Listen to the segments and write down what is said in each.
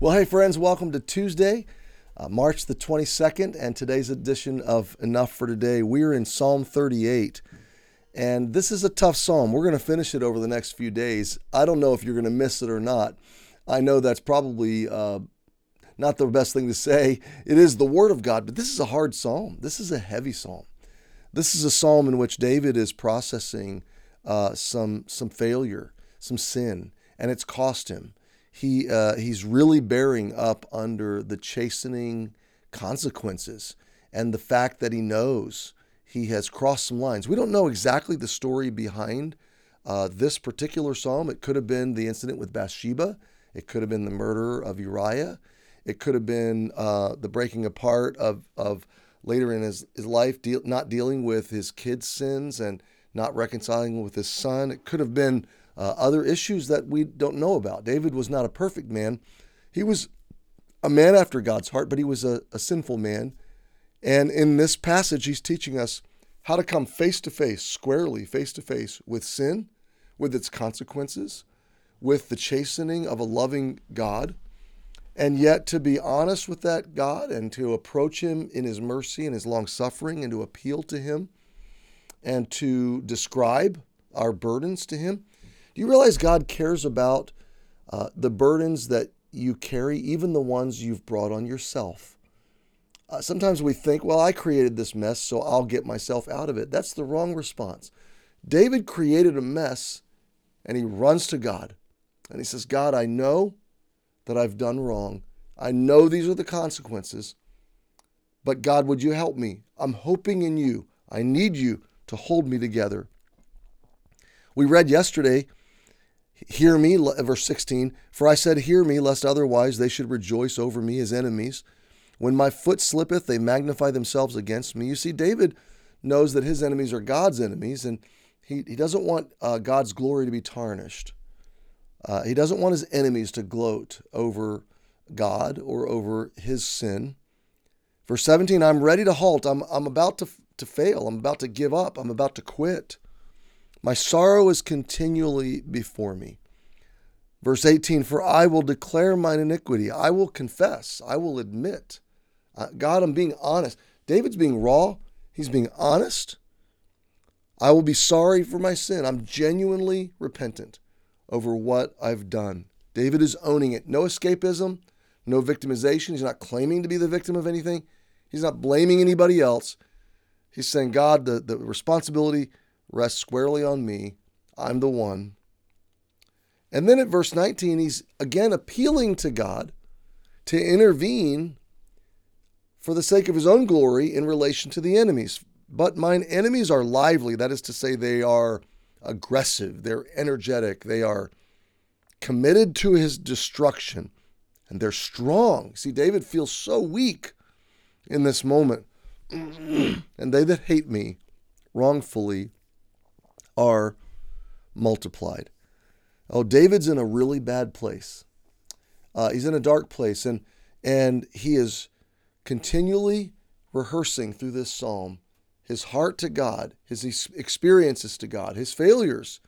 Well, hey, friends, welcome to Tuesday, uh, March the 22nd, and today's edition of Enough for Today. We're in Psalm 38, and this is a tough psalm. We're going to finish it over the next few days. I don't know if you're going to miss it or not. I know that's probably uh, not the best thing to say. It is the Word of God, but this is a hard psalm. This is a heavy psalm. This is a psalm in which David is processing uh, some some failure, some sin, and it's cost him he uh, he's really bearing up under the chastening consequences and the fact that he knows he has crossed some lines. We don't know exactly the story behind uh, this particular psalm. It could have been the incident with Bathsheba. It could have been the murder of Uriah. It could have been uh, the breaking apart of, of later in his, his life, deal, not dealing with his kids' sins and not reconciling with his son. It could have been uh, other issues that we don't know about. David was not a perfect man. He was a man after God's heart, but he was a, a sinful man. And in this passage, he's teaching us how to come face to face, squarely face to face with sin, with its consequences, with the chastening of a loving God, and yet to be honest with that God and to approach him in his mercy and his long suffering and to appeal to him and to describe our burdens to him do you realize God cares about uh, the burdens that you carry, even the ones you've brought on yourself? Uh, sometimes we think, well, I created this mess, so I'll get myself out of it. That's the wrong response. David created a mess and he runs to God and he says, God, I know that I've done wrong. I know these are the consequences, but God, would you help me? I'm hoping in you. I need you to hold me together. We read yesterday Hear me, verse 16, for I said, Hear me, lest otherwise they should rejoice over me as enemies. When my foot slippeth, they magnify themselves against me. You see, David knows that his enemies are God's enemies, and he, he doesn't want uh, God's glory to be tarnished. Uh, he doesn't want his enemies to gloat over God or over his sin. Verse 17, I'm ready to halt. I'm, I'm about to, to fail. I'm about to give up. I'm about to quit. My sorrow is continually before me. Verse 18 For I will declare mine iniquity. I will confess. I will admit. Uh, God, I'm being honest. David's being raw. He's being honest. I will be sorry for my sin. I'm genuinely repentant over what I've done. David is owning it. No escapism, no victimization. He's not claiming to be the victim of anything. He's not blaming anybody else. He's saying, God, the, the responsibility rests squarely on me. I'm the one. And then at verse 19, he's again appealing to God to intervene for the sake of his own glory in relation to the enemies. But mine enemies are lively, that is to say, they are aggressive, they're energetic, they are committed to his destruction, and they're strong. See, David feels so weak in this moment. And they that hate me wrongfully are multiplied. Oh, David's in a really bad place. Uh, he's in a dark place, and and he is continually rehearsing through this psalm his heart to God, his experiences to God, his failures,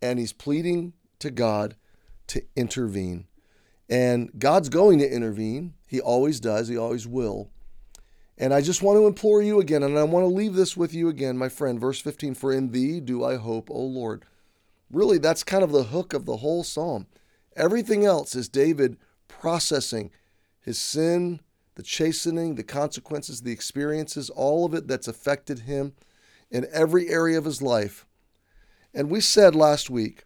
and he's pleading to God to intervene. And God's going to intervene. He always does. He always will. And I just want to implore you again, and I want to leave this with you again, my friend. Verse 15 For in thee do I hope, O Lord. Really, that's kind of the hook of the whole psalm. Everything else is David processing his sin, the chastening, the consequences, the experiences, all of it that's affected him in every area of his life. And we said last week,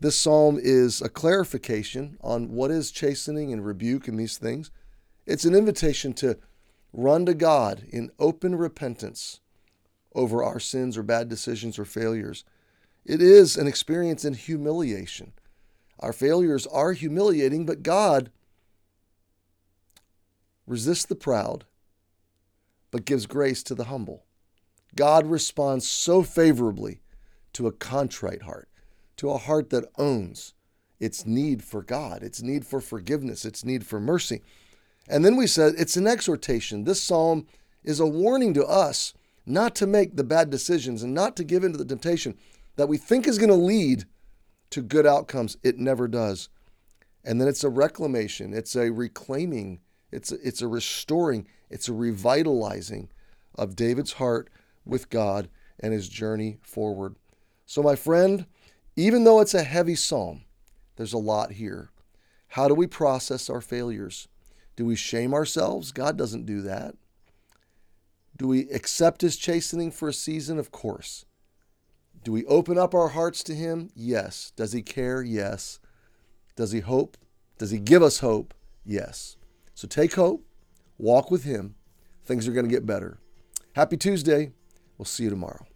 this psalm is a clarification on what is chastening and rebuke and these things. It's an invitation to run to God in open repentance over our sins or bad decisions or failures. It is an experience in humiliation. Our failures are humiliating, but God resists the proud, but gives grace to the humble. God responds so favorably to a contrite heart, to a heart that owns its need for God, its need for forgiveness, its need for mercy. And then we said it's an exhortation. This psalm is a warning to us not to make the bad decisions and not to give in to the temptation that we think is going to lead to good outcomes. It never does. And then it's a reclamation, it's a reclaiming, it's a, it's a restoring, it's a revitalizing of David's heart with God and his journey forward. So, my friend, even though it's a heavy psalm, there's a lot here. How do we process our failures? Do we shame ourselves? God doesn't do that. Do we accept his chastening for a season? Of course. Do we open up our hearts to him? Yes. Does he care? Yes. Does he hope? Does he give us hope? Yes. So take hope, walk with him. Things are going to get better. Happy Tuesday. We'll see you tomorrow.